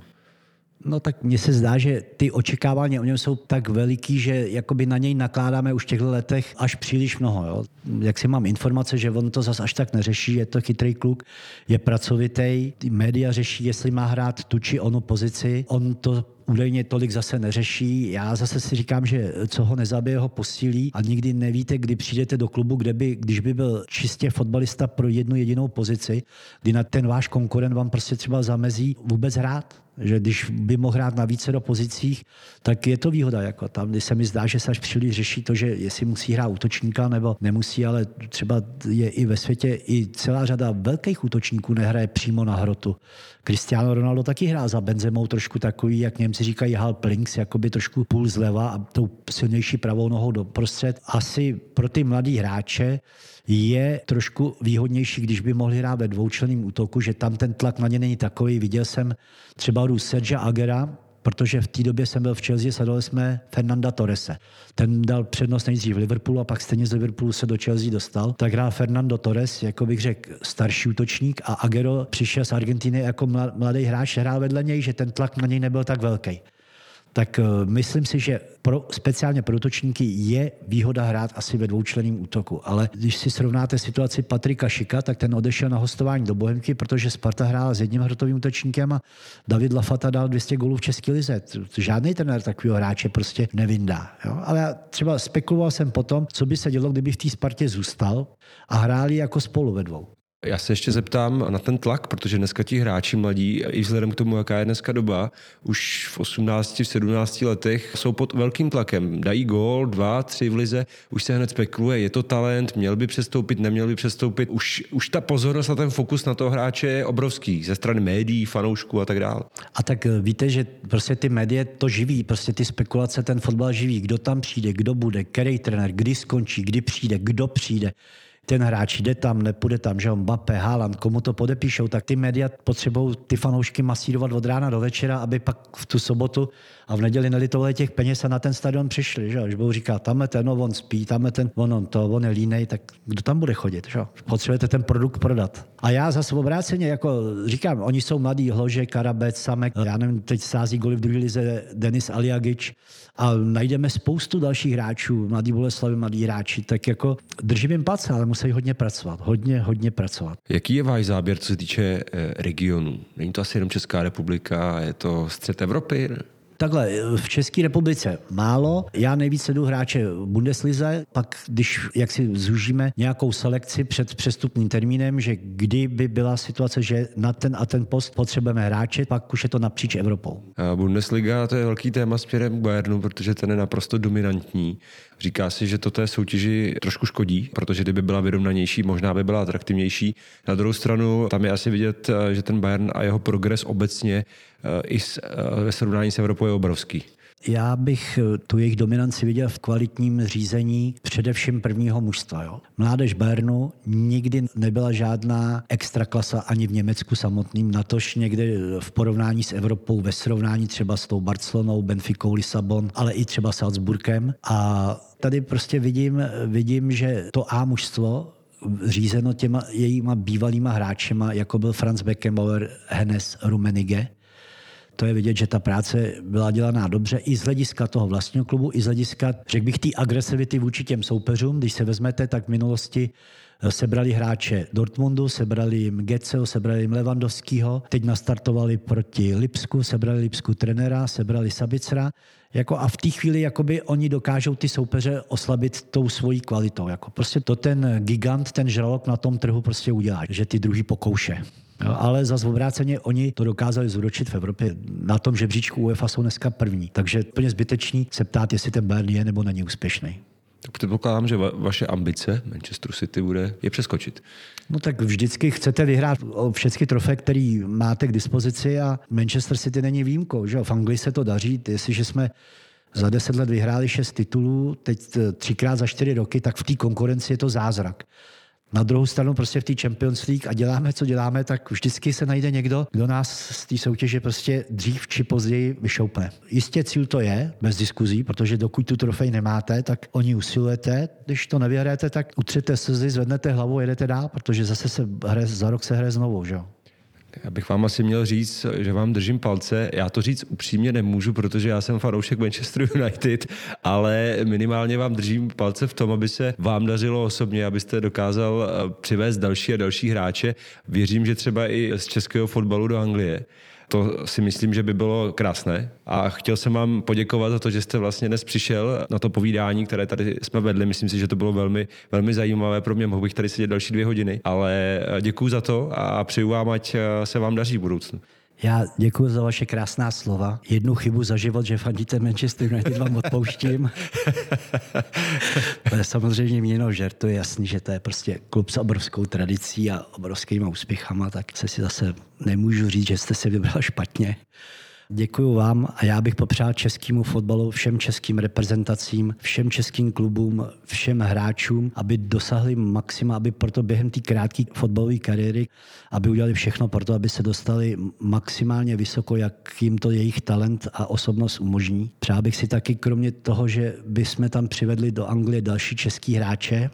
No tak mně se zdá, že ty očekávání o něm jsou tak veliký, že jakoby na něj nakládáme už v těchto letech až příliš mnoho. Jo. Jak si mám informace, že on to zas až tak neřeší, je to chytrý kluk, je pracovitý, média řeší, jestli má hrát tu či onu pozici, on to údajně tolik zase neřeší. Já zase si říkám, že co ho nezabije, ho posílí a nikdy nevíte, kdy přijdete do klubu, kde by, když by byl čistě fotbalista pro jednu jedinou pozici, kdy na ten váš konkurent vám prostě třeba zamezí vůbec hrát že když by mohl hrát na více do pozicích, tak je to výhoda. Jako tam, kdy se mi zdá, že se až příliš řeší to, že jestli musí hrát útočníka nebo nemusí, ale třeba je i ve světě i celá řada velkých útočníků nehraje přímo na hrotu. Cristiano Ronaldo taky hrál za Benzemou trošku takový, jak Němci říkají, halp links, jakoby trošku půl zleva a tou silnější pravou nohou do prostřed. Asi pro ty mladý hráče je trošku výhodnější, když by mohli hrát ve dvoučlenném útoku, že tam ten tlak na ně není takový. Viděl jsem třeba u Sergio Agera, protože v té době jsem byl v Chelsea, sledovali jsme Fernanda Torrese. Ten dal přednost nejdřív v Liverpoolu a pak stejně z Liverpoolu se do Chelsea dostal. Tak hrál Fernando Torres, jako bych řekl, starší útočník a Agero přišel z Argentiny jako mladý hráč, hrál vedle něj, že ten tlak na něj nebyl tak velký tak eh, myslím si, že pro, speciálně pro útočníky je výhoda hrát asi ve dvoučlenném útoku. Ale když si srovnáte situaci Patrika Šika, tak ten odešel na hostování do Bohemky, protože Sparta hrála s jedním hrotovým útočníkem a David Lafata dal 200 gólů v České lize. Žádný trenér takového hráče prostě nevyndá. Jo? Ale já třeba spekuloval jsem potom, co by se dělo, kdyby v té Spartě zůstal a hráli jako spolu ve dvou. Já se ještě zeptám na ten tlak, protože dneska ti hráči mladí, i vzhledem k tomu, jaká je dneska doba, už v 18, v 17 letech jsou pod velkým tlakem. Dají gól, dva, tři v lize, už se hned spekuluje, je to talent, měl by přestoupit, neměl by přestoupit. Už, už ta pozornost a ten fokus na toho hráče je obrovský ze strany médií, fanoušků a tak dále. A tak eh, víte, že prostě ty média to živí, prostě ty spekulace ten fotbal živí. Kdo tam přijde, kdo bude, který trenér, kdy skončí, kdy přijde, kdo přijde ten hráč jde tam, nepůjde tam, že Mbappé, Haaland, komu to podepíšou, tak ty média potřebují ty fanoušky masírovat od rána do večera, aby pak v tu sobotu a v neděli nelitovali těch peněz a na ten stadion přišli. Že? Když budou říkat, tam je ten, no, on spí, tam je ten, on, on to, on je línej, tak kdo tam bude chodit? Že? Potřebujete ten produkt prodat. A já zase obráceně, jako říkám, oni jsou mladí, Hlože, Karabec, Samek, já nevím, teď sází goly v druhé lize Denis Aliagič a najdeme spoustu dalších hráčů, mladí Boleslavy, mladí hráči, tak jako držím jim palce, ale musí hodně pracovat, hodně, hodně pracovat. Jaký je váš záběr, co se týče eh, regionu? Není to asi jenom Česká republika, je to střed Evropy? Takhle, v České republice málo. Já nejvíce jdu hráče Bundeslize, pak když jak si zúžíme nějakou selekci před přestupným termínem, že kdyby byla situace, že na ten a ten post potřebujeme hráče, pak už je to napříč Evropou. A Bundesliga to je velký téma směrem k Bayernu, protože ten je naprosto dominantní. Říká si, že to té soutěži trošku škodí, protože kdyby byla vyrovnanější, možná by byla atraktivnější. Na druhou stranu, tam je asi vidět, že ten Bayern a jeho progres obecně eh, i eh, ve srovnání s Evropou je obrovský. Já bych eh, tu jejich dominanci viděl v kvalitním řízení především prvního mužstva. Jo. Mládež Bernu nikdy nebyla žádná extraklasa ani v Německu samotným, natož někde v porovnání s Evropou, ve srovnání třeba s tou Barcelonou, Benficou, Lisabon, ale i třeba Salzburgem. A tady prostě vidím, vidím že to A mužstvo řízeno těma jejíma bývalýma hráčema, jako byl Franz Beckenbauer, Hennes, Rumenige, to je vidět, že ta práce byla dělaná dobře i z hlediska toho vlastního klubu, i z hlediska, řekl bych, té agresivity vůči těm soupeřům. Když se vezmete, tak v minulosti eh, sebrali hráče Dortmundu, sebrali jim Geceo, sebrali jim Levandovského, teď nastartovali proti Lipsku, sebrali Lipsku trenera, sebrali Sabicra. Jako a v té chvíli jakoby oni dokážou ty soupeře oslabit tou svojí kvalitou. Jako prostě to ten gigant, ten žralok na tom trhu prostě udělá, že ty druhý pokouše. Ale za obráceně oni to dokázali zúročit v Evropě. Na tom žebříčku UEFA jsou dneska první. Takže úplně zbytečný se ptát, jestli ten Bayern je nebo není úspěšný. Tak předpokládám, že va- vaše ambice Manchester City bude je přeskočit. No tak vždycky chcete vyhrát všechny trofé, které máte k dispozici a Manchester City není výjimkou. Že? V Anglii se to daří, jestliže jsme za deset let vyhráli šest titulů, teď třikrát za čtyři roky, tak v té konkurenci je to zázrak. Na druhou stranu prostě v té Champions League a děláme, co děláme, tak vždycky se najde někdo, kdo nás z té soutěže prostě dřív či později vyšoupne. Jistě cíl to je, bez diskuzí, protože dokud tu trofej nemáte, tak oni usilujete. Když to nevyhrajete, tak utřete slzy, zvednete hlavu, jedete dál, protože zase se hraje, za rok se hraje znovu. Že? Já bych vám asi měl říct, že vám držím palce. Já to říct upřímně nemůžu, protože já jsem fanoušek Manchester United, ale minimálně vám držím palce v tom, aby se vám dařilo osobně, abyste dokázal eh, přivést další a další hráče. Věřím, že třeba i z českého fotbalu do Anglie. To si myslím, že by bylo krásné. A chtěl jsem vám poděkovat za to, že jste vlastně dnes přišel na to povídání, které tady jsme vedli. Myslím si, že to bylo velmi, velmi zajímavé pro mě. Mohl bych tady sedět další dvě hodiny, ale děkuji za to a přeju vám, ať se vám daří v budoucnu. Já děkuji za vaše krásná slova. Jednu chybu za život, že fandíte Manchester United, vám odpouštím. to je samozřejmě mě jenom žert, to je jasný, že to je prostě klub s obrovskou tradicí a obrovskými úspěchama, tak se si zase nemůžu říct, že jste se vybral špatně. Děkuji vám a já bych popřál českému fotbalu, všem českým reprezentacím, všem českým klubům, všem hráčům, aby dosahli maxima, aby proto během té krátké fotbalové kariéry, aby udělali všechno pro to, aby se dostali maximálně vysoko, jak jim to jejich talent a osobnost umožní. Přál bych si taky, kromě toho, že bychom tam přivedli do Anglie další český hráče,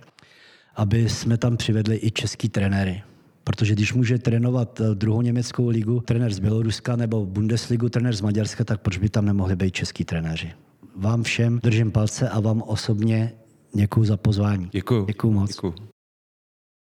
aby jsme tam přivedli i český trenéry. Protože když může trénovat eh, druhou německou ligu trenér z Běloruska nebo Bundesligu trenér z Maďarska, tak proč by tam nemohli být český trenéři? Vám všem držím palce a vám osobně děkuji za pozvání. Děkuji. Děkuji moc. Děkuji.